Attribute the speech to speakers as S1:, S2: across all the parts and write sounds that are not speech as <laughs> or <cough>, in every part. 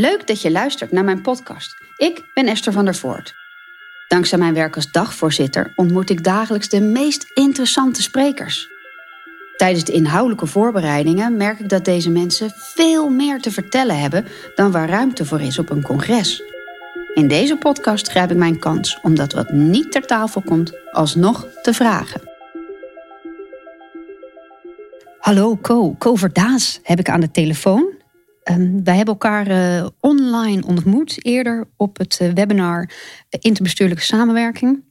S1: Leuk dat je luistert naar mijn podcast. Ik ben Esther van der Voort. Dankzij mijn werk als dagvoorzitter ontmoet ik dagelijks de meest interessante sprekers. Tijdens de inhoudelijke voorbereidingen merk ik dat deze mensen veel meer te vertellen hebben dan waar ruimte voor is op een congres. In deze podcast grijp ik mijn kans om dat wat niet ter tafel komt alsnog te vragen. Hallo Co, Co Verdaas heb ik aan de telefoon. Um, wij hebben elkaar uh, online ontmoet eerder op het uh, webinar Interbestuurlijke Samenwerking.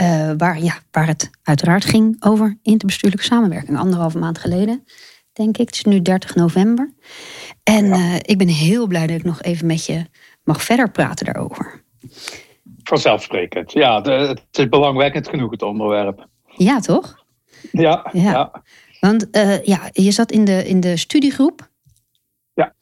S1: Uh, waar, ja, waar het uiteraard ging over interbestuurlijke samenwerking. Anderhalve maand geleden, denk ik. Het is nu 30 november. En ja. ik ben heel blij dat ik nog even met je mag verder praten daarover.
S2: Vanzelfsprekend. Ja, de, het is belangwekkend genoeg, het onderwerp.
S1: Ja, toch?
S2: Ja. ja. ja.
S1: Want ja, je zat in de, in de studiegroep.
S2: Ja.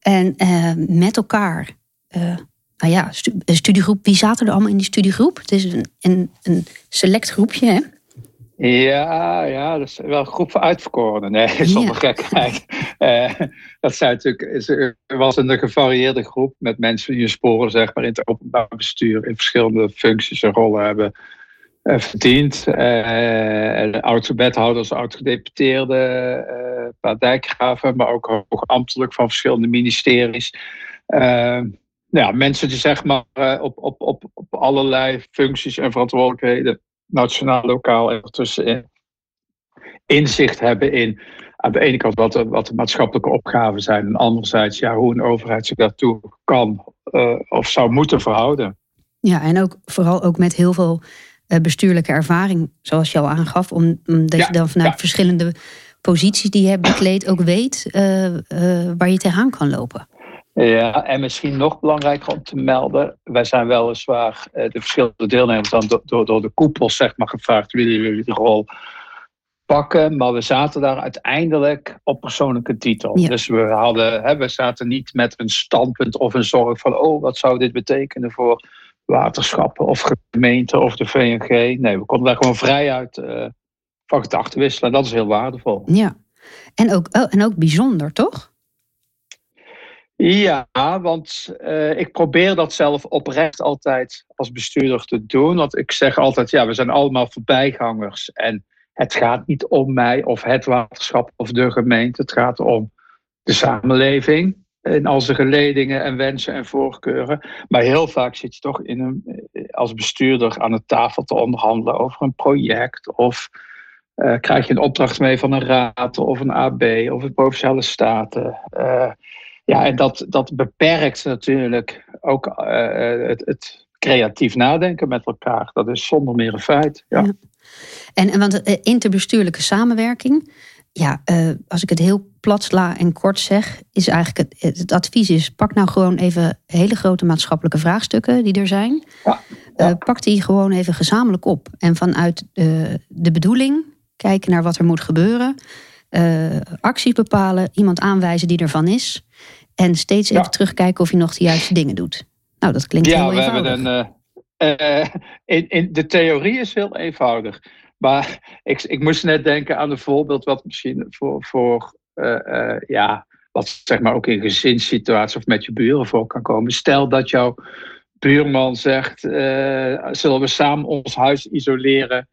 S1: En uh, met elkaar, uh, nou ja, stu studiegroep, wie zaten er allemaal in die studiegroep? Het is een, een, een select groepje, hè?
S2: Ja, ja, dat is wel <laughs> een groep van uitverkorenen. Nee, zonder ja. gekheid. Uh, <laughs> dat zijn natuurlijk, het was een gevarieerde groep met mensen die hun sporen zeg maar, in het openbaar bestuur in verschillende functies en rollen hebben uh, verdiend. Uh, oud-wethouders, oud-gedeputeerden, uh, paar dijkgraven, maar ook hoogambtelijk van verschillende ministeries. ja, mensen die zeg maar op, op, op, op allerlei functies en verantwoordelijkheden, nationaal, lokaal en ertussenin, inzicht hebben in aan de ene kant wat de, wat de maatschappelijke opgaven zijn, en anderzijds ja, hoe een overheid zich daartoe kan of zou moeten verhouden.
S1: Ja, en ook vooral ook met heel veel bestuurlijke ervaring, zoals je al aangaf, omdat ja, je dan vanuit ja. verschillende posities die je hebt bekleed ook weet uh, uh, waar je tegenaan kan lopen.
S2: Ja, en misschien nog belangrijker om te melden, wij zijn weliswaar uh, de verschillende deelnemers dan door, door, door de koepels zeg maar, gevraagd, willen jullie de rol pakken, maar we zaten daar uiteindelijk op persoonlijke titel. Ja. Dus we, hadden, hè, we zaten niet met een standpunt of een zorg van, oh, wat zou dit betekenen voor waterschappen of gemeenten of de VNG. Nee, we konden daar gewoon vrij uit uh, van gedachten wisselen. En dat is heel waardevol.
S1: Ja, en ook, oh, en ook bijzonder, toch?
S2: Ja, want uh, ik probeer dat zelf oprecht altijd als bestuurder te doen. Want ik zeg altijd, ja, we zijn allemaal voorbijgangers. En het gaat niet om mij of het waterschap of de gemeente. Het gaat om de samenleving in al zijn geledingen en wensen en voorkeuren. Maar heel vaak zit je toch in een, als bestuurder aan de tafel te onderhandelen over een project. Of uh, krijg je een opdracht mee van een raad of een AB of een provinciale staten. Uh, ja, en dat, dat beperkt natuurlijk ook het, het, creatief nadenken met elkaar. Dat is zonder meer een feit. Ja. ja.
S1: En, en want interbestuurlijke samenwerking, ja, uh, als ik het heel plat sla en kort zeg, is eigenlijk het, het, advies is: pak nou gewoon even hele grote maatschappelijke vraagstukken die er zijn. Ja, ja. Uh, pak die gewoon even gezamenlijk op. En vanuit de, de bedoeling kijken naar wat er moet gebeuren. Acties bepalen, iemand aanwijzen die ervan is. En steeds even terugkijken of je nog de juiste dingen doet. Nou, dat klinkt heel eenvoudig.
S2: Ja, we hebben een. in, in, de theorie is heel eenvoudig. Maar <laughs> ik, ik moest net denken aan een voorbeeld wat misschien voor, voor uh, uh, ja, wat zeg maar ook in gezinssituaties of met je buren voor kan komen. Stel dat jouw buurman zegt, uh, zullen we samen ons huis isoleren?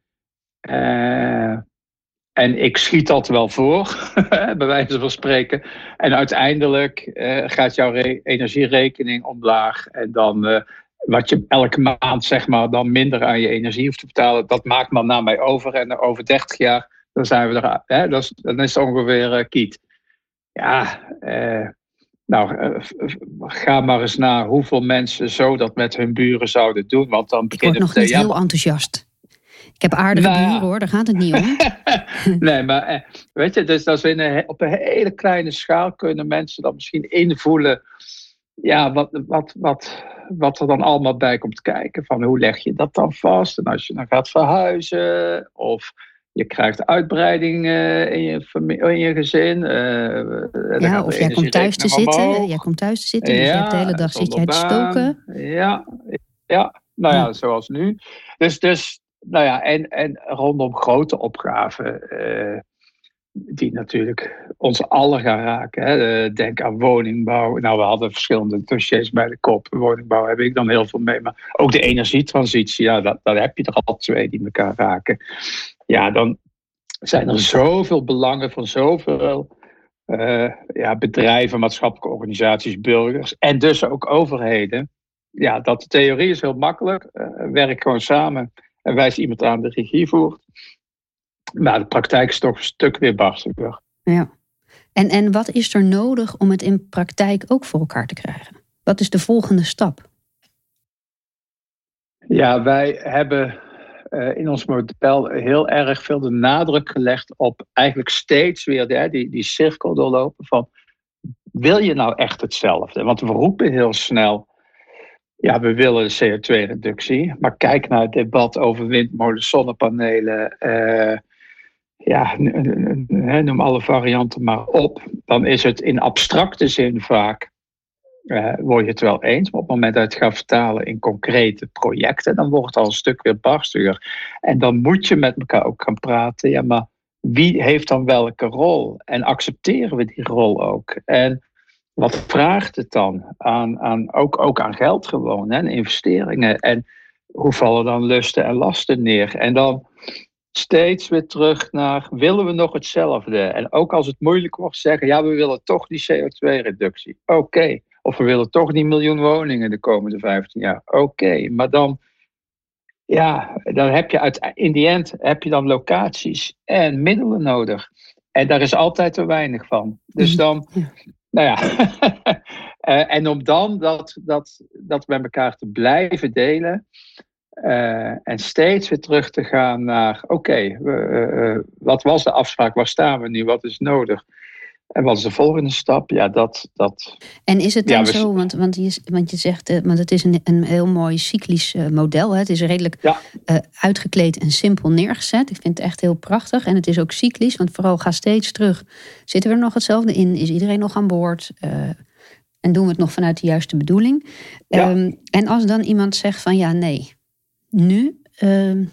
S2: en ik schiet dat wel voor, <laughs> bij wijze van spreken. En uiteindelijk gaat jouw energierekening omlaag en dan wat je elke maand zeg maar dan minder aan je energie hoeft te betalen, dat maakt man naar mij over. En over 30 jaar, dan zijn we er, hè, dat is, dan is het ongeveer uh, kiet. Ja, eh, nou, uh, ga maar eens naar hoeveel mensen zo dat met hun buren zouden doen. Want dan
S1: Ik word nog niet heel enthousiast. Ik heb aardige nou, buren hoor, daar gaat het niet om. <laughs> <laughs>
S2: nee, maar eh, weet je, dus dat is in een, op een hele kleine schaal kunnen mensen dan misschien invoelen ja, wat, wat, wat, wat er dan allemaal bij komt kijken. Van hoe leg je dat dan vast? En als je dan gaat verhuizen of je krijgt uitbreiding uh, in, je in je gezin. Uh,
S1: ja, of jij komt thuis te zitten. Jij komt thuis te zitten, dus ja, je hebt de hele dag zit jij te stoken.
S2: Ja, ja, nou ja, ja, zoals nu. Dus, dus nou ja, en, en rondom grote opgaven. Die natuurlijk ons allen gaan raken. Hè. Denk aan woningbouw. Nou, we hadden verschillende dossiers bij de kop. Woningbouw heb ik dan heel veel mee. Maar ook de energietransitie, ja, dat, heb je er al twee die elkaar raken. Ja, dan zijn er zoveel belangen van zoveel uh, ja, bedrijven, maatschappelijke organisaties, burgers en dus ook overheden. Ja, dat de theorie is heel makkelijk. Uh, werk gewoon samen en wijst iemand aan de regie voert. Maar de praktijk is toch een stuk weer barstiger.
S1: Ja. En, en wat is er nodig om het in praktijk ook voor elkaar te krijgen? Wat is de volgende stap?
S2: Ja, wij hebben uh, in ons model heel erg veel de nadruk gelegd op eigenlijk steeds weer die, die cirkel doorlopen van wil je nou echt hetzelfde? Want we roepen heel snel, ja, we willen CO2-reductie, maar kijk naar het debat over windmolens, zonnepanelen, uh, ja, noem alle varianten maar op, dan is het in abstracte zin vaak, uh, word je het wel eens, maar op het moment dat je het gaat vertalen in concrete projecten, dan wordt het al een stuk weer barstiger. En dan moet je met elkaar ook gaan praten, ja, maar wie heeft dan welke rol? En accepteren we die rol ook? En wat vraagt het dan aan, aan ook, ook aan geld gewoon, hè, investeringen? En hoe vallen dan lusten en lasten neer? En dan steeds weer terug naar, willen we nog hetzelfde? En ook als het moeilijk wordt, zeggen, ja, we willen toch die CO2-reductie. Oké, of we willen toch die miljoen woningen de komende 15 jaar. Oké, maar dan, ja, dan heb je uit, in die end heb je dan locaties en middelen nodig. En daar is altijd te weinig van. Dus mhm. dan, nou ja, <laughs> eh, en om dan dat, dat, dat met elkaar te blijven delen, uh, en steeds weer terug te gaan naar: oké, uh, wat was de afspraak? Waar staan we nu? Wat is nodig? En wat is de volgende stap? Ja, dat. dat
S1: en is het dan zo, want, want, je, want je zegt, want het is een, een heel mooi cyclisch model. Hè? Het is redelijk ja. uitgekleed en simpel neergezet. Ik vind het echt heel prachtig. En het is ook cyclisch, want vooral ga steeds terug. Zitten we er nog hetzelfde in? Is iedereen nog aan boord? en doen we het nog vanuit de juiste bedoeling? Ja. Um, en als dan iemand zegt van ja, nee, nu uh,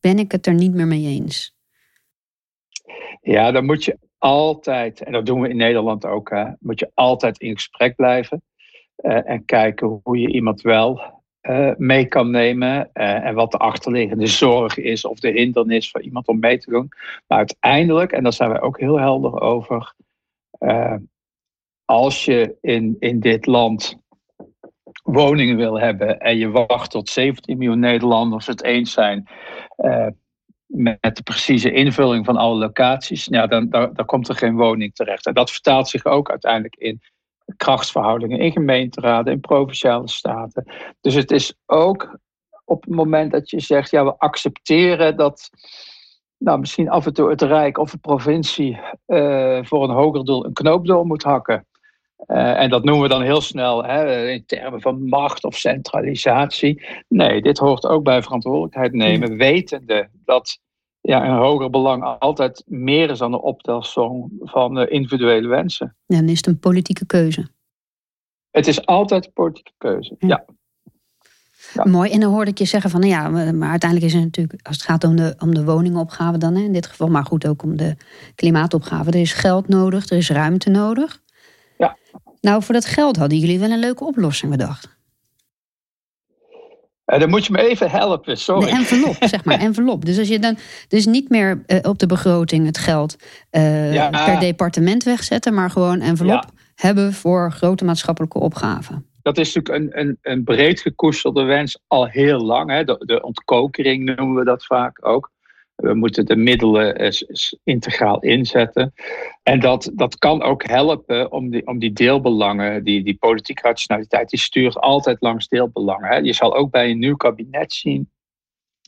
S1: ben ik het er niet meer mee eens.
S2: Ja, dan moet je altijd, en dat doen we in Nederland ook, hè, moet je altijd in gesprek blijven. Uh, en kijken hoe je iemand wel uh, mee kan nemen. Uh, en wat de achterliggende zorg is of de hindernis voor iemand om mee te doen. Maar uiteindelijk, en daar zijn wij ook heel helder over. als je in, in dit land woningen wil hebben en je wacht tot 17 miljoen Nederlanders het eens zijn uh, met de precieze invulling van alle locaties, ja, dan, dan komt er geen woning terecht. En dat vertaalt zich ook uiteindelijk in krachtsverhoudingen in gemeenteraden, in provinciale staten. Dus het is ook op het moment dat je zegt, ja, we accepteren dat nou, misschien af en toe het Rijk of de provincie uh, voor een hoger doel een knoop door moet hakken. Uh, en dat noemen we dan heel snel hè, in termen van macht of centralisatie. Nee, dit hoort ook bij verantwoordelijkheid nemen, wetende dat ja, een hoger belang altijd meer is dan de optelsom van uh, individuele wensen.
S1: Ja, dan is het een politieke keuze.
S2: Het is altijd een politieke keuze, ja.
S1: ja. Mooi, en dan hoorde ik je zeggen van, nou ja, maar uiteindelijk is het natuurlijk, als het gaat om de, om de woningopgave dan, hè, in dit geval, maar goed ook om de klimaatopgave, er is geld nodig, er is ruimte nodig. Nou, voor dat geld hadden jullie wel een leuke oplossing bedacht.
S2: Uh, dan moet je me even helpen, sorry.
S1: De envelop, zeg maar, <laughs> envelop. Dus als je dan dus niet meer uh, op de begroting het geld uh, per departement wegzetten, maar gewoon envelop ja. hebben voor grote maatschappelijke opgaven.
S2: Dat is natuurlijk een, een, een breed gekoesterde wens al heel lang. Hè. De, de ontkokering noemen we dat vaak ook. We moeten de middelen integraal inzetten. En dat, dat kan ook helpen om die, om die deelbelangen, die, die politieke rationaliteit, die stuurt altijd langs deelbelangen. Hè. Je zal ook bij een nieuw kabinet zien,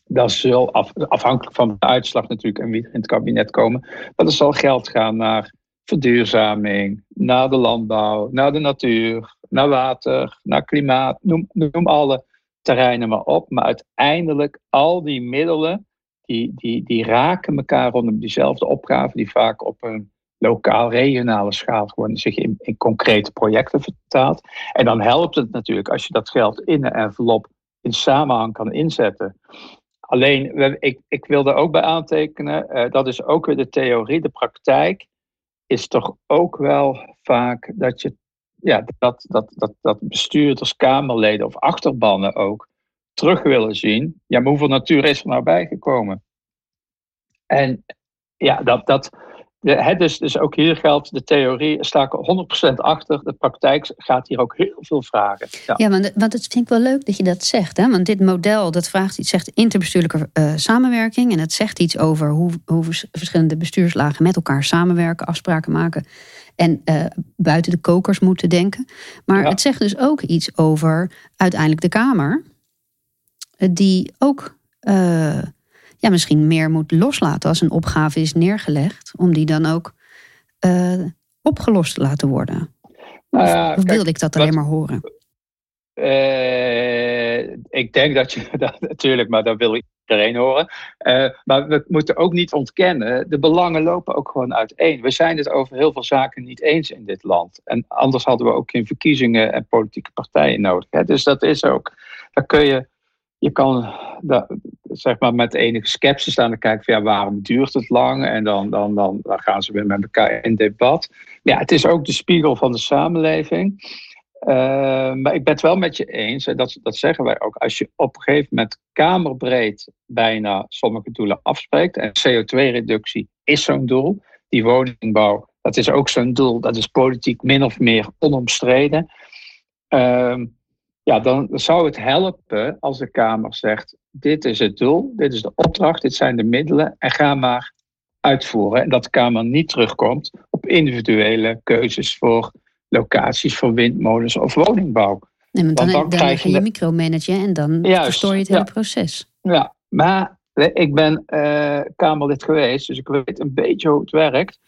S2: dat zal af, afhankelijk van de uitslag natuurlijk en wie er in het kabinet komen, maar er zal geld gaan naar verduurzaming, naar de landbouw, naar de natuur, naar water, naar klimaat, noem, noem alle terreinen maar op. Maar uiteindelijk al die middelen die, die, die raken elkaar rondom diezelfde opgave, die vaak op een lokaal-regionale schaal gewoon zich in, in concrete projecten vertaalt. En dan helpt het natuurlijk als je dat geld in een envelop in samenhang kan inzetten. Alleen, ik, ik wil er ook bij aantekenen, dat is ook weer de theorie, de praktijk is toch ook wel vaak dat je ja, dat, dat, dat, dat bestuurders, Kamerleden of achterbannen ook terug willen zien. Ja, maar hoeveel natuur is er nou bijgekomen? En ja, dat, dat, het dus, dus ook hier geldt de theorie, sta ik 100% achter. De praktijk gaat hier ook heel veel vragen.
S1: Ja, ja want, want het vind ik wel leuk dat je dat zegt. Hè? Want dit model dat vraagt iets, zegt interbestuurlijke uh, samenwerking. En het zegt iets over hoe, hoe verschillende bestuurslagen met elkaar samenwerken, afspraken maken. En uh, buiten de kokers moeten denken. Maar het zegt dus ook iets over uiteindelijk de Kamer. Eh, die ook ja, misschien meer moet loslaten als een opgave is neergelegd, om die dan ook uh, opgelost te laten worden. Nou ja, of, wilde ik dat alleen maar horen?
S2: Uh, ik denk dat je <laughs> dat natuurlijk, maar dat wil iedereen horen. Uh, maar we moeten ook niet ontkennen, de belangen lopen ook gewoon uiteen. We zijn het over heel veel zaken niet eens in dit land. En anders hadden we ook geen verkiezingen en politieke partijen nodig. Hè? Dus dat is ook, daar kun je je kan zeg maar met enige sceptisch aan de kijken van ja, waarom duurt het lang? En dan, dan, dan, gaan ze weer met elkaar in debat. Ja, het is ook de spiegel van de samenleving. Uh, maar ik ben het wel met je eens, en dat, dat zeggen wij ook, als je op een gegeven moment kamerbreed bijna sommige doelen afspreekt, en CO2-reductie is zo'n doel, die woningbouw, dat is ook zo'n doel, dat is politiek min of meer onomstreden. Uh, ja, dan zou het helpen als de Kamer zegt: dit is het doel, dit is de opdracht, dit zijn de middelen en ga maar uitvoeren. En dat de Kamer niet terugkomt op individuele keuzes voor locaties voor windmolens of woningbouw.
S1: Nee, maar dan, dan, dan krijg je, je micromanagen en dan Juist, verstoor je het hele proces.
S2: Ja, maar ik ben uh, Kamerlid geweest, dus ik weet een beetje hoe het werkt.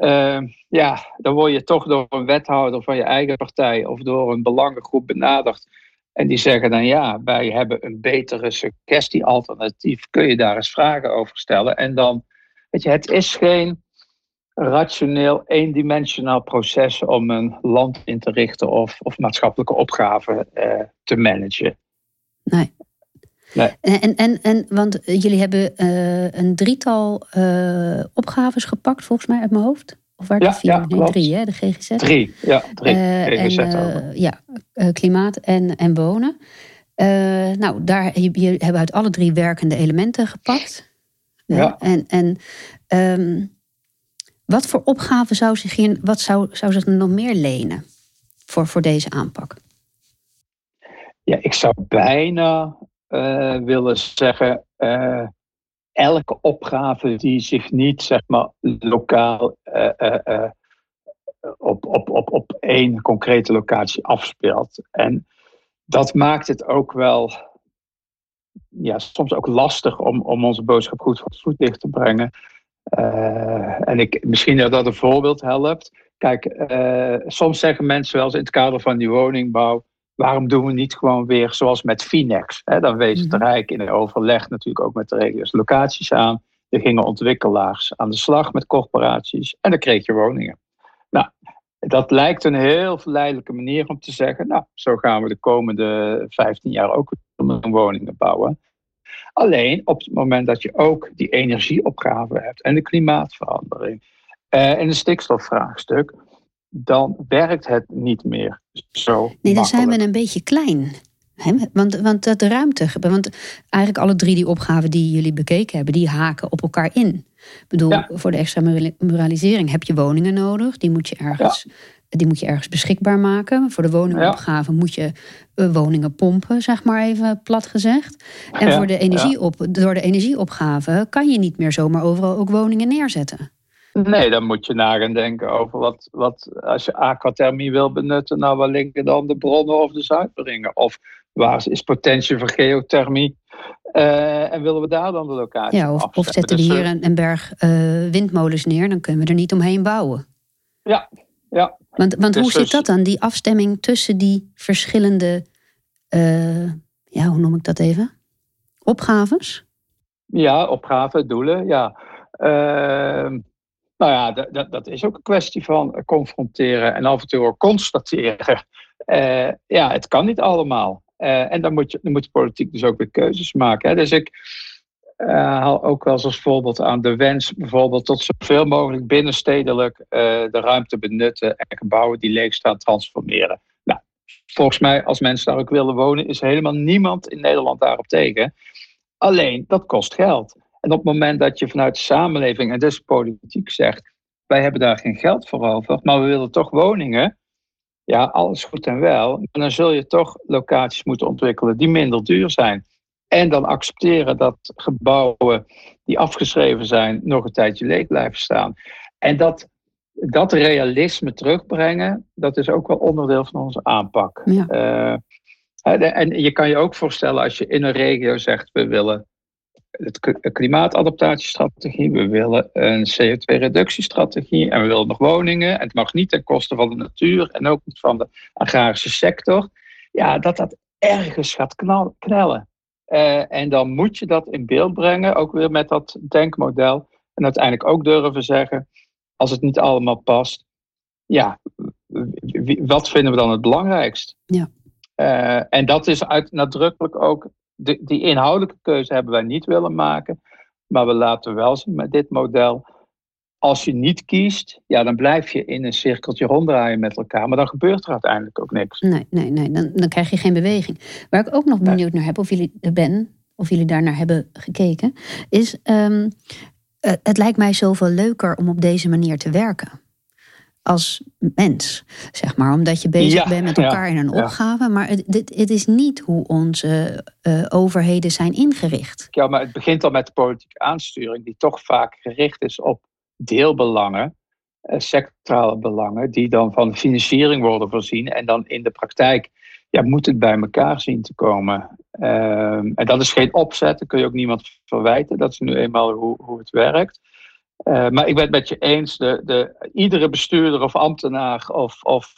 S2: Uh ja, dan word je toch door een wethouder van je eigen partij of door een belangengroep benaderd. En die zeggen dan ja, wij hebben een betere suggestie-alternatief. Kun je daar eens vragen over stellen? En dan, weet je, het is geen rationeel, eendimensionaal proces om een land in te richten of, of maatschappelijke opgaven uh, te managen.
S1: Nee. Nee. En, en, en, want jullie hebben uh, een drietal uh, opgaves gepakt, volgens mij uit mijn hoofd. Of waar ja, vier? Ja, nee, drie, hè? De GGZ.
S2: Drie, ja, drie. GGZ
S1: en, ja, klimaat en, en wonen. nou, daar je, hebben uit alle drie werkende elementen gepakt. Ja. En, en um, wat voor opgaven zou zich hier, wat zou, zou zich nog meer lenen voor, voor deze aanpak?
S2: Ja, ik zou bijna willen zeggen, uh, elke opgave die zich niet zeg maar, lokaal uh, op, op, op, op één concrete locatie afspeelt. En dat maakt het ook wel ja, soms ook lastig om, om onze boodschap goed voor het voetlicht te brengen. en ik, misschien dat dat een voorbeeld helpt. Kijk, soms zeggen mensen wel eens in het kader van die woningbouw waarom doen we niet gewoon weer zoals met Finex? Hè? Dan wees het mhm. Rijk in overleg natuurlijk ook met de regio's locaties aan. Er gingen ontwikkelaars aan de slag met corporaties en dan kreeg je woningen. Nou, dat lijkt een heel verleidelijke manier om te zeggen, nou, zo gaan we de komende 15 jaar ook woningen bouwen. Alleen op het moment dat je ook die energieopgave hebt en de klimaatverandering uh, en een stikstofvraagstuk, dan werkt het niet meer zo.
S1: Nee, dan zijn we een beetje klein. Want, want dat ruimte. Want eigenlijk alle drie die opgaven die jullie bekeken hebben, die haken op elkaar in. Ik bedoel, voor de extra muralisering heb je woningen nodig. Die moet je ergens. Die moet je ergens beschikbaar maken. Voor de woningopgave moet je eh, woningen pompen, zeg maar even plat gezegd. En voor de energieop, door de energieopgave kan je niet meer zomaar overal ook woningen neerzetten.
S2: Nee, dan moet je na gaan denken over wat, wat als je aquathermie wil benutten, nou waar liggen dan de bronnen of de zuiveringen? Of waar is potentie voor geothermie? Uh, en willen we daar dan de locatie
S1: Ja, of, of zetten we dus, hier een, een berg uh, windmolens neer, dan kunnen we er niet omheen bouwen.
S2: Ja, ja.
S1: Want, want hoe dus, zit dat dan, die afstemming tussen die verschillende, uh, ja, hoe noem ik dat even? Opgaves?
S2: Ja, opgaven, doelen, ja. Uh, nou ja, dat, dat is ook een kwestie van confronteren en af en toe ook constateren. Uh, <laughs> ja, het kan niet allemaal. Uh, en dan moet, je, dan moet de politiek dus ook weer keuzes maken. Hè. Dus ik, haal ook wel eens als voorbeeld aan de wens bijvoorbeeld tot zoveel mogelijk binnenstedelijk de ruimte benutten en gebouwen die leeg staan transformeren. Nou, volgens mij, als mensen daar ook willen wonen, is helemaal niemand in Nederland daarop tegen. Alleen, dat kost geld. En op het moment dat je vanuit de samenleving en dus politiek zegt, wij hebben daar geen geld voor over, maar we willen toch woningen, ja, alles goed en wel, dan zul je toch locaties moeten ontwikkelen die minder duur zijn. En dan accepteren dat gebouwen die afgeschreven zijn nog een tijdje leeg blijven staan. En dat, dat realisme terugbrengen, dat is ook wel onderdeel van onze aanpak. Ja. Uh, en je kan je ook voorstellen als je in een regio zegt, we willen het klimaatadaptatiestrategie, we willen een CO2-reductiestrategie en we willen nog woningen. En het mag niet ten koste van de natuur en ook niet van de agrarische sector. Ja, dat dat ergens gaat knellen. Uh, en dan moet je dat in beeld brengen, ook weer met dat denkmodel. En uiteindelijk ook durven zeggen, als het niet allemaal past, ja, wat vinden we dan het belangrijkst? Ja. Uh, en dat is uit, nadrukkelijk ook de, die inhoudelijke keuze hebben wij niet willen maken. Maar we laten wel zien met dit model. Als je niet kiest, ja, dan blijf je in een cirkeltje ronddraaien met elkaar. Maar dan gebeurt er uiteindelijk ook niks.
S1: Nee, nee, nee. Dan, dan krijg je geen beweging. Waar ik ook nog benieuwd naar heb, of jullie er ben, of jullie daar naar hebben gekeken, is. Um, het lijkt mij zoveel leuker om op deze manier te werken als mens, zeg maar. Omdat je bezig bent met elkaar in een opgave. Maar het, het, is niet hoe onze uh, overheden zijn ingericht.
S2: Ja, maar het begint al met de politieke aansturing... die toch vaak gericht is op deelbelangen... Uh, sectorale belangen... die dan van financiering worden voorzien... en dan in de praktijk ja, moet het bij elkaar zien te komen. Ehm, en dat is geen opzet, dat kun je ook niemand verwijten. Dat is nu eenmaal hoe, hoe het werkt. Uh, maar ik ben het met je eens, de, de, iedere bestuurder of ambtenaar, of, of,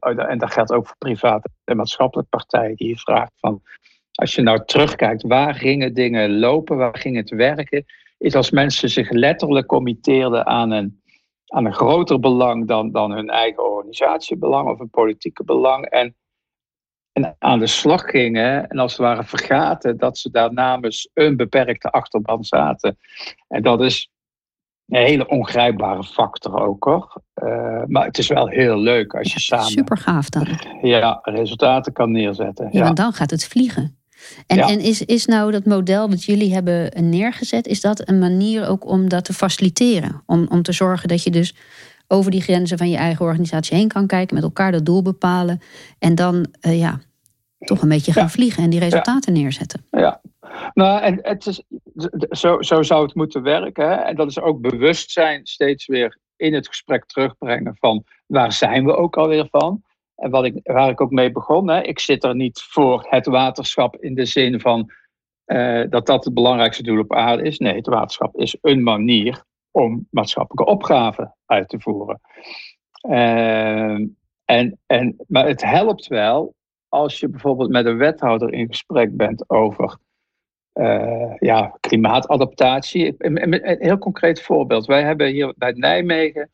S2: en dat geldt ook voor private en maatschappelijke partijen, die je vraagt van, als je nou terugkijkt, waar gingen dingen lopen, waar ging het werken, is als mensen zich letterlijk committeerden aan een, aan een groter belang dan, dan hun eigen organisatiebelang of een politieke belang. En, en aan de slag gingen en als het ware vergaten dat ze daar namens een beperkte achterban zaten. En dat is een hele ongrijpbare factor ook hoor. Uh, maar het is wel heel leuk als je samen.
S1: Super gaaf dan.
S2: Ja, resultaten kan neerzetten.
S1: Ja, want dan gaat het vliegen. En, en is, is nou dat model dat jullie hebben neergezet, is dat een manier ook om dat te faciliteren? Om, om te zorgen dat je dus over die grenzen van je eigen organisatie heen kan kijken, met elkaar dat doel bepalen en dan uh, ja, toch een beetje gaan vliegen en die resultaten neerzetten.
S2: Ja, nou, en het is, zo, zo zou het moeten werken. Hè? En dat is ook bewustzijn steeds weer in het gesprek terugbrengen van waar zijn we ook alweer van. En wat ik, waar ik ook mee begon, hè? ik zit er niet voor het waterschap in de zin van uh, dat dat het belangrijkste doel op aarde is. Nee, het waterschap is een manier om maatschappelijke opgaven uit te voeren. Uh, en, en, maar het helpt wel als je bijvoorbeeld met een wethouder in gesprek bent over uh, ja, klimaatadaptatie. Een, heel concreet voorbeeld. Wij hebben hier bij Nijmegen,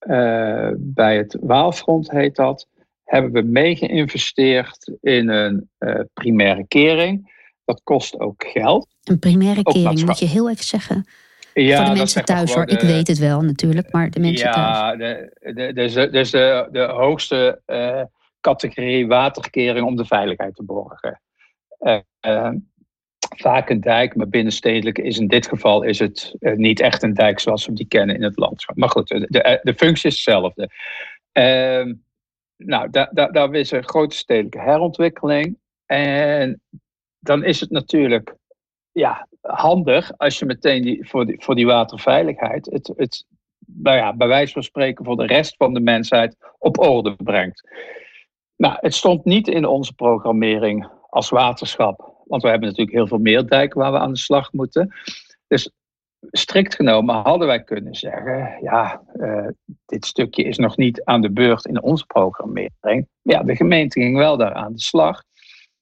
S2: uh, bij het Waalfront heet dat, hebben we mee geïnvesteerd in een uh, primaire kering. Dat kost ook geld.
S1: Een primaire kering, moet je heel even zeggen. Ja, voor de mensen thuis hoor, ik weet het wel natuurlijk, maar de mensen thuis. Ja, de,
S2: dus, dus de, de hoogste categorie waterkering om de veiligheid te borgen vaak een dijk, maar binnenstedelijk is in dit geval is het uh, niet echt een dijk zoals we die kennen in het landschap. Maar goed, de, de, functie is hetzelfde. Uh, nou, daar is een grote stedelijke herontwikkeling. En dan is het natuurlijk ja, handig als je meteen die, voor, die, voor die waterveiligheid het, het nou ja, bij wijze van spreken voor de rest van de mensheid op orde brengt. Nou, het stond niet in onze programmering als waterschap want we hebben natuurlijk heel veel meer dijken waar we aan de slag moeten. Dus strikt genomen hadden wij kunnen zeggen: ja, uh, dit stukje is nog niet aan de beurt in onze programmering. Ja, de gemeente ging wel daar aan de slag.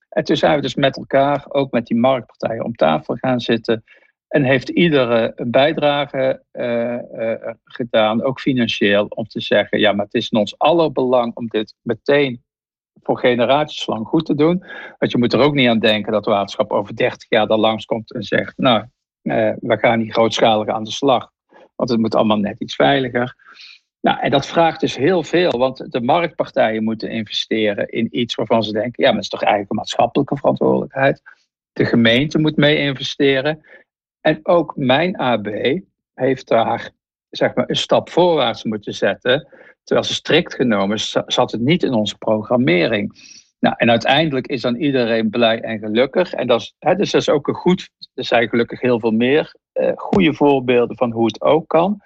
S2: En toen zijn we dus met elkaar, ook met die marktpartijen, om tafel gaan zitten. En heeft iedere een bijdrage uh, uh, gedaan, ook financieel, om te zeggen: ja, maar het is in ons aller belang om dit meteen voor generaties lang goed te doen. Want je moet er ook niet aan denken dat waterschap over 30 jaar dan langskomt en zegt, nou, uh, we gaan niet grootschalig aan de slag. Want het moet allemaal net iets veiliger. Nou, en dat vraagt dus heel veel, want de marktpartijen moeten investeren in iets waarvan ze denken, ja, maar dat is toch eigenlijk een maatschappelijke verantwoordelijkheid. De gemeente moet mee investeren. En ook mijn AB heeft daar zeg maar, een stap voorwaarts moeten zetten. Terwijl ze strikt genomen zat het niet in onze programmering. Nou, en uiteindelijk is dan iedereen blij en gelukkig. En dat is, hè, dus dat is ook een goed, er zijn gelukkig heel veel meer uh, goede voorbeelden van hoe het ook kan.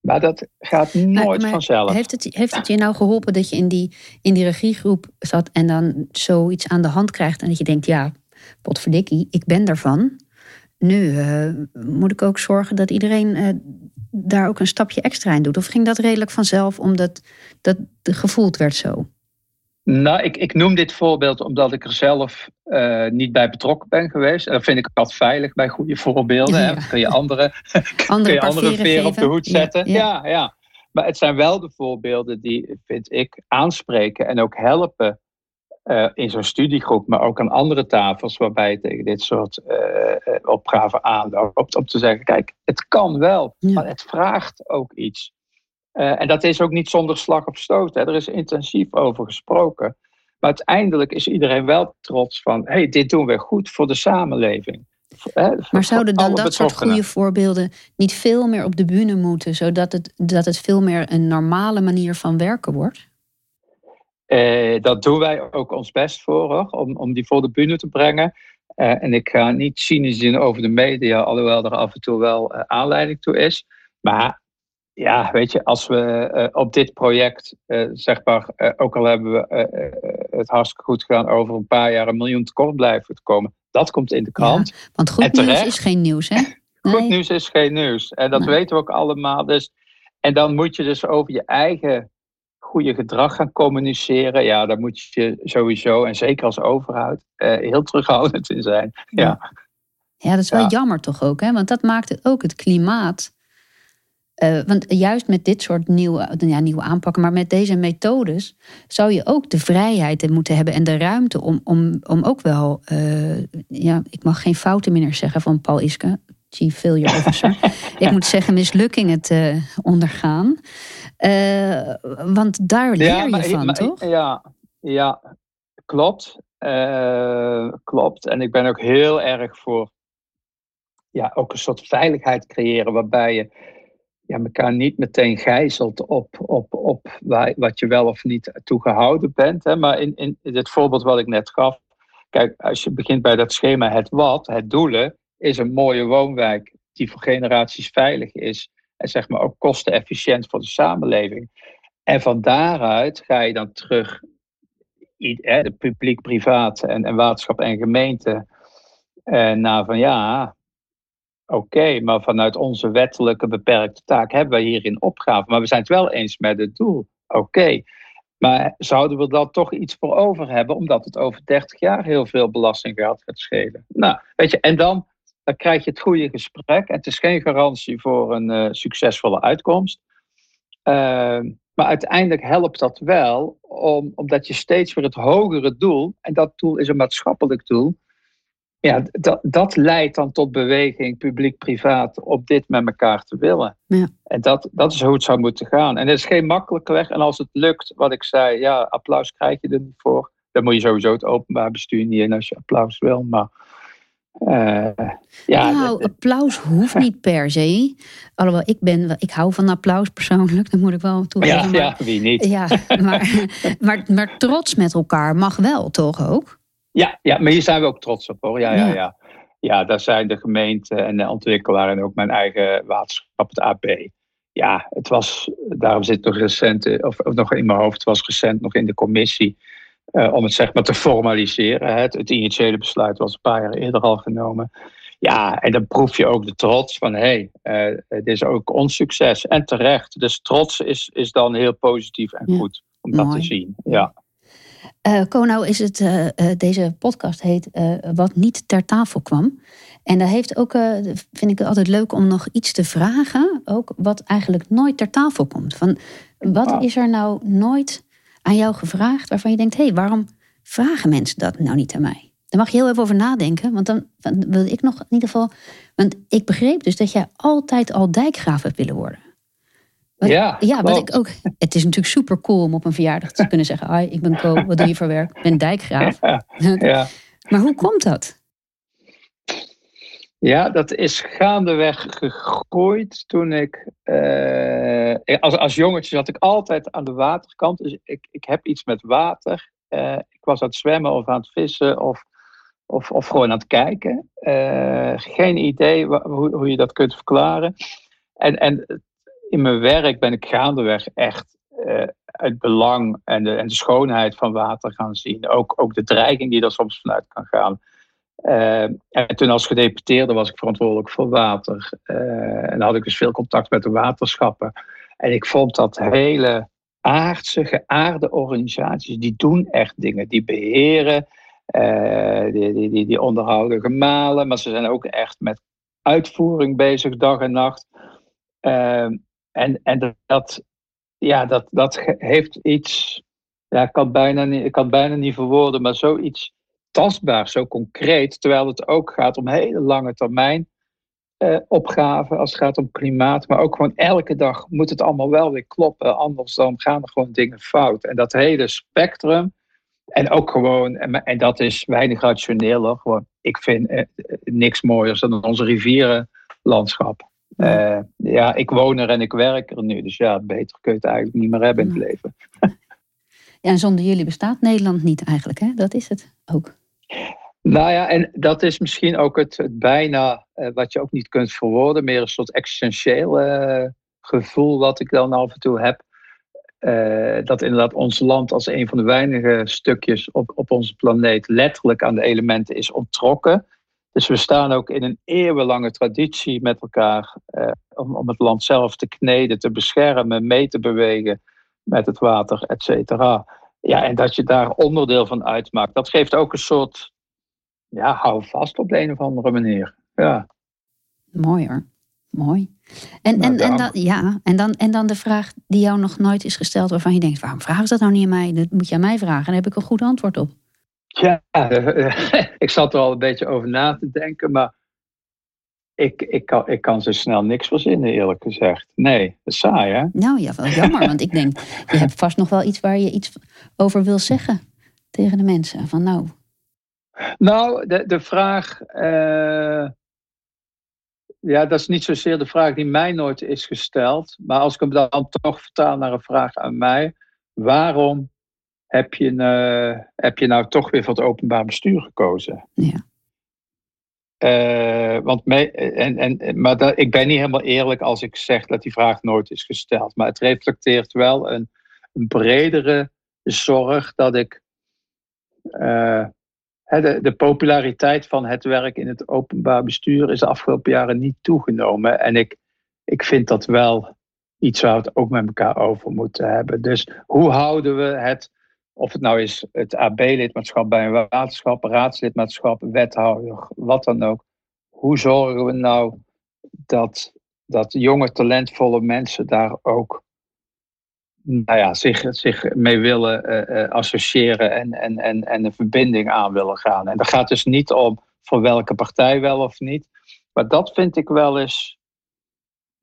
S2: Maar dat gaat nooit vanzelf.
S1: Heeft het, heeft het je nou geholpen dat je in die, in die regiegroep zat en dan zoiets aan de hand krijgt en dat je denkt, ja, potverdikkie, ik ben daarvan. Nu uh, moet ik ook zorgen dat iedereen uh, daar ook een stapje extra in doet. Of ging dat redelijk vanzelf omdat dat gevoeld werd zo?
S2: Nou, ik, ik noem dit voorbeeld omdat ik er zelf uh, niet bij betrokken ben geweest. En dat vind ik altijd veilig bij goede voorbeelden. Ja. Kun je andere, andere, <laughs> <laughs> kun je andere veren op de hoed zetten. Ja, ja, ja. Maar het zijn wel de voorbeelden die, vind ik, aanspreken en ook helpen uh, in zo'n studiegroep, maar ook aan andere tafels waarbij je tegen dit soort uh, opgaven aanloopt. Om te zeggen, kijk, het kan wel, maar het vraagt ook iets. Uh, en dat is ook niet zonder slag of stoot. Hè. Er is intensief over gesproken. Maar uiteindelijk is iedereen wel trots van: hey, dit doen we goed voor de samenleving.
S1: Hè, maar zouden dan dat soort goede voorbeelden niet veel meer op de bühne moeten, zodat het, dat het veel meer een normale manier van werken wordt?
S2: Eh, dat doen wij ook ons best voor, hoor, om, om die voor de bühne te brengen. Uh, en ik ga niet cynisch zien over de media, alhoewel er af en toe wel uh, aanleiding toe is. Maar ja, weet je, als we uh, op dit project, zeg maar, ook al hebben we het hartstikke goed gedaan, over een paar jaar een miljoen tekort blijven te komen, dat komt in de krant. Ja,
S1: want goed nieuws is geen nieuws, hè? <laughs>
S2: Nee. Goed nieuws is geen nieuws. En dat weten we ook allemaal. Dus, en dan moet je dus over je eigen goede gedrag gaan communiceren. Ja, daar moet je sowieso, en zeker als overheid, heel terughoudend in zijn. Ja,
S1: ja dat is wel jammer toch ook, hè? Want dat maakt het ook het klimaat uh, want juist met dit soort nieuwe, ja, nieuwe aanpakken, maar met deze methodes, zou je ook de vrijheid moeten hebben en de ruimte om, om, om ook wel, uh, ja, ik mag geen fouten meer zeggen van Paul Iske, Chief Failure Officer. <laughs> ik moet zeggen, mislukkingen te ondergaan. Uh, want daar leer ja, je van, toch?
S2: Ja, ja klopt. klopt. En ik ben ook heel erg voor ja, ook een soort veiligheid creëren waarbij je ja, elkaar niet meteen gijzelt op, op, op waar, wat je wel of niet toegehouden bent. Hè. Maar in, in, in dit voorbeeld wat ik net gaf, kijk, als je begint bij dat schema het wat, het doelen, is een mooie woonwijk die voor generaties veilig is en zeg maar ook kostenefficiënt voor de samenleving. En van daaruit ga je dan terug, de publiek, privaat en, en waterschap en gemeente, eh, naar van ja, Oké, maar vanuit onze wettelijke beperkte taak hebben wij hierin opgave. Maar we zijn het wel eens met het doel. Oké. Maar zouden we dat toch iets voor over hebben, omdat het over 30 jaar heel veel belastinggeld gaat schelen? Nou, weet je, en dan, dan krijg je het goede gesprek. En het is geen garantie voor een uh, succesvolle uitkomst. Uh, maar uiteindelijk helpt dat wel, om, omdat je steeds weer het hogere doel, en dat doel is een maatschappelijk doel, ja, dat, dat leidt dan tot beweging publiek-privaat op dit met elkaar te willen. Ja. En dat, dat is hoe het zou moeten gaan. En het is geen makkelijke weg. En als het lukt, wat ik zei, ja, applaus krijg je er niet voor. Dan moet je sowieso het openbaar bestuur niet in als je applaus wil. Maar
S1: uh, ja, nou, applaus hoeft niet per se. Alhoewel, ik, ben, ik hou van applaus persoonlijk, dat moet ik wel toegeven.
S2: Ja, ja wie niet.
S1: Ja, maar, <laughs> maar, maar trots met elkaar mag wel, toch ook?
S2: Ja, ja, maar hier zijn we ook trots op hoor. Ja, ja, ja. ja. ja daar zijn de gemeente en de ontwikkelaar en ook mijn eigen waterschap, het AP. Ja, het was, daarom zit nog recent, of, of nog in mijn hoofd, het was recent nog in de commissie. Uh, om het zeg maar te formaliseren. Het, het, initiële besluit was een paar jaar eerder al genomen. Ja, en dan proef je ook de trots van hé, hey, uh, dit is ook ons succes. En terecht. Dus trots is, is dan heel positief en goed om dat te zien. Ja.
S1: Uh, Konau is het, uh, deze podcast heet Wat niet ter tafel kwam. En daar heeft ook, vind ik het altijd leuk om nog iets te vragen, ook wat eigenlijk nooit ter tafel komt. Van, wat is er nou nooit aan jou gevraagd waarvan je denkt: hé, hey, waarom vragen mensen dat nou niet aan mij? Daar mag je heel even over nadenken, want dan, wil ik nog in ieder geval. Want ik begreep dus dat jij altijd al dijkgraaf hebt willen worden.
S2: ja,
S1: ja wat ik ook. Het is natuurlijk super cool om op een verjaardag te kunnen zeggen: Hi, ik ben Co, wat doe je voor werk? Ik ben dijkgraaf. <laughs> Ja, <laughs> Maar hoe komt dat?
S2: Ja, dat is gaandeweg gegroeid toen ik. Uh, als, als jongetje zat ik altijd aan de waterkant. Dus ik, ik heb iets met water. Uh, ik was aan het zwemmen of aan het vissen of, of, of gewoon aan het kijken. Uh, geen idee hoe, hoe je dat kunt verklaren. En, en in mijn werk ben ik gaandeweg echt het belang en de, en de schoonheid van water gaan zien. Ook, ook de dreiging die er soms vanuit kan gaan. Uh, en toen als gedeputeerde was ik verantwoordelijk voor water. Uh, en had ik dus veel contact met de waterschappen. En ik vond dat hele aardse, geaarde organisaties, die doen echt dingen. Die beheren, uh, die, die, die, die, onderhouden gemalen, maar ze zijn ook echt met uitvoering bezig, dag en nacht. en en dat, ja, dat, dat heeft iets, ja, ik kan, bijna ik kan bijna niet verwoorden, maar zoiets tastbaar, zo concreet, terwijl het ook gaat om hele lange termijn uh, opgaven als het gaat om klimaat, maar ook gewoon elke dag moet het allemaal wel weer kloppen, anders dan gaan er gewoon dingen fout. En dat hele spectrum, en ook gewoon, en, en dat is weinig rationeel, gewoon, ik vind eh, niks mooiers dan onze rivierenlandschap. Uh, ja, ik woon er en ik werk er nu, dus ja, beter kun je het eigenlijk niet meer hebben in het leven.
S1: Ja, en zonder jullie bestaat Nederland niet eigenlijk, hè? Dat is het ook.
S2: Nou ja, en dat is misschien ook het, het bijna eh, wat je ook niet kunt verwoorden, meer een soort existentieel eh, gevoel wat ik dan af en toe heb. Uh, dat inderdaad ons land als een van de weinige stukjes op, op onze planeet letterlijk aan de elementen is onttrokken. Dus we staan ook in een eeuwenlange traditie met elkaar om, om het land zelf te kneden, te beschermen, mee te bewegen met het water, et cetera. Ja, en dat je daar onderdeel van uitmaakt, dat geeft ook een soort, ja, hou vast op de een of andere manier. Ja.
S1: Mooi hoor, mooi. En, nou, en, en, dan, ja, en, dan, en dan de vraag die jou nog nooit is gesteld, waarvan je denkt, waarom vragen ze dat nou niet aan mij? Dat moet je aan mij vragen, daar heb ik een goed antwoord op.
S2: Ja, <laughs> ik zat er al een beetje over na te denken, maar ik, ik, kan, ik kan zo snel niks verzinnen, eerlijk gezegd. Nee, dat is saai, hè?
S1: Nou ja, wel jammer, want ik denk, je hebt vast nog wel iets waar je iets over wil zeggen tegen de mensen. Van nou.
S2: Nou, de, de vraag. Uh, ja, dat is niet zozeer de vraag die mij nooit is gesteld. Maar als ik hem dan toch vertaal naar een vraag aan mij. Waarom heb je, uh, heb je nou toch weer voor het openbaar bestuur gekozen?
S1: Ja.
S2: Uh, want mij, en, en, maar dat, ik ben niet helemaal eerlijk als ik zeg dat die vraag nooit is gesteld. Maar het reflecteert wel een, een bredere zorg dat ik. Uh, de, de, populariteit van het werk in het openbaar bestuur is de afgelopen jaren niet toegenomen. En ik, ik vind dat wel iets waar we het ook met elkaar over moeten hebben. Dus hoe houden we het of het nou is het AB-lidmaatschap bij een waterschap, raadslidmaatschap, wethouder, wat dan ook. Hoe zorgen we nou dat, dat jonge, talentvolle mensen daar ook nou ja, zich, zich mee willen uh, associëren en, en, en, en een verbinding aan willen gaan. En dat gaat dus niet om voor welke partij wel of niet. Maar dat vind ik wel eens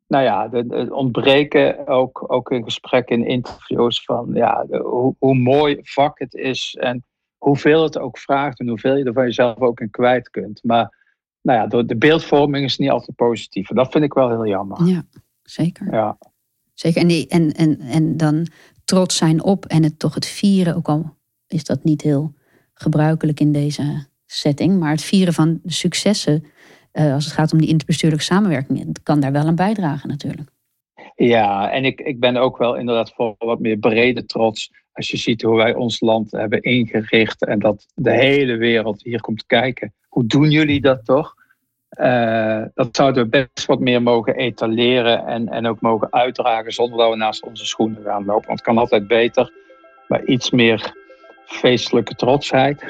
S2: nou ja, het ontbreken ook, ook in gesprekken, in interviews van ja, hoe, hoe, mooi vak het is en hoeveel het ook vraagt en hoeveel je er van jezelf ook in kwijt kunt. Maar nou ja, de beeldvorming is niet altijd positief. En dat vind ik wel heel jammer.
S1: Ja, zeker.
S2: Ja.
S1: Zeker. En, en, en, en dan trots zijn op en het toch het vieren, ook al is dat niet heel gebruikelijk in deze setting, maar het vieren van successen uh, als het gaat om die interbestuurlijke samenwerking, kan daar wel aan bijdragen natuurlijk.
S2: Ja, en ik, ik ben ook wel inderdaad voor wat meer brede trots. Als je ziet hoe wij ons land hebben ingericht en dat de hele wereld hier komt kijken. Hoe doen jullie dat toch? Uh, dat zouden we best wat meer mogen etaleren en, en ook mogen uitdragen zonder dat we naast onze schoenen gaan lopen. Want het kan altijd beter, maar iets meer feestelijke trotsheid.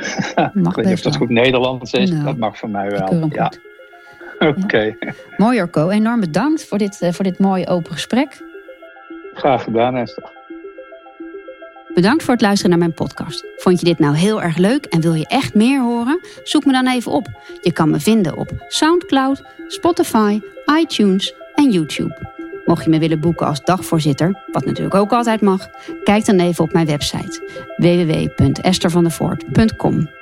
S1: Mag <laughs> ik weet
S2: niet of dat goed Nederlands is, nou, dat mag voor mij wel. <laughs> Ja. Oké.
S1: Mooi Orko, enorm bedankt voor dit, eh, voor dit mooie open gesprek.
S2: Graag gedaan Esther.
S1: Bedankt voor het luisteren naar mijn podcast. Vond je dit nou heel erg leuk en wil je echt meer horen? Zoek me dan even op. Je kan me vinden op SoundCloud, Spotify, iTunes en YouTube. Mocht je me willen boeken als dagvoorzitter, wat natuurlijk ook altijd mag, kijk dan even op mijn website www.estervandervoort.com.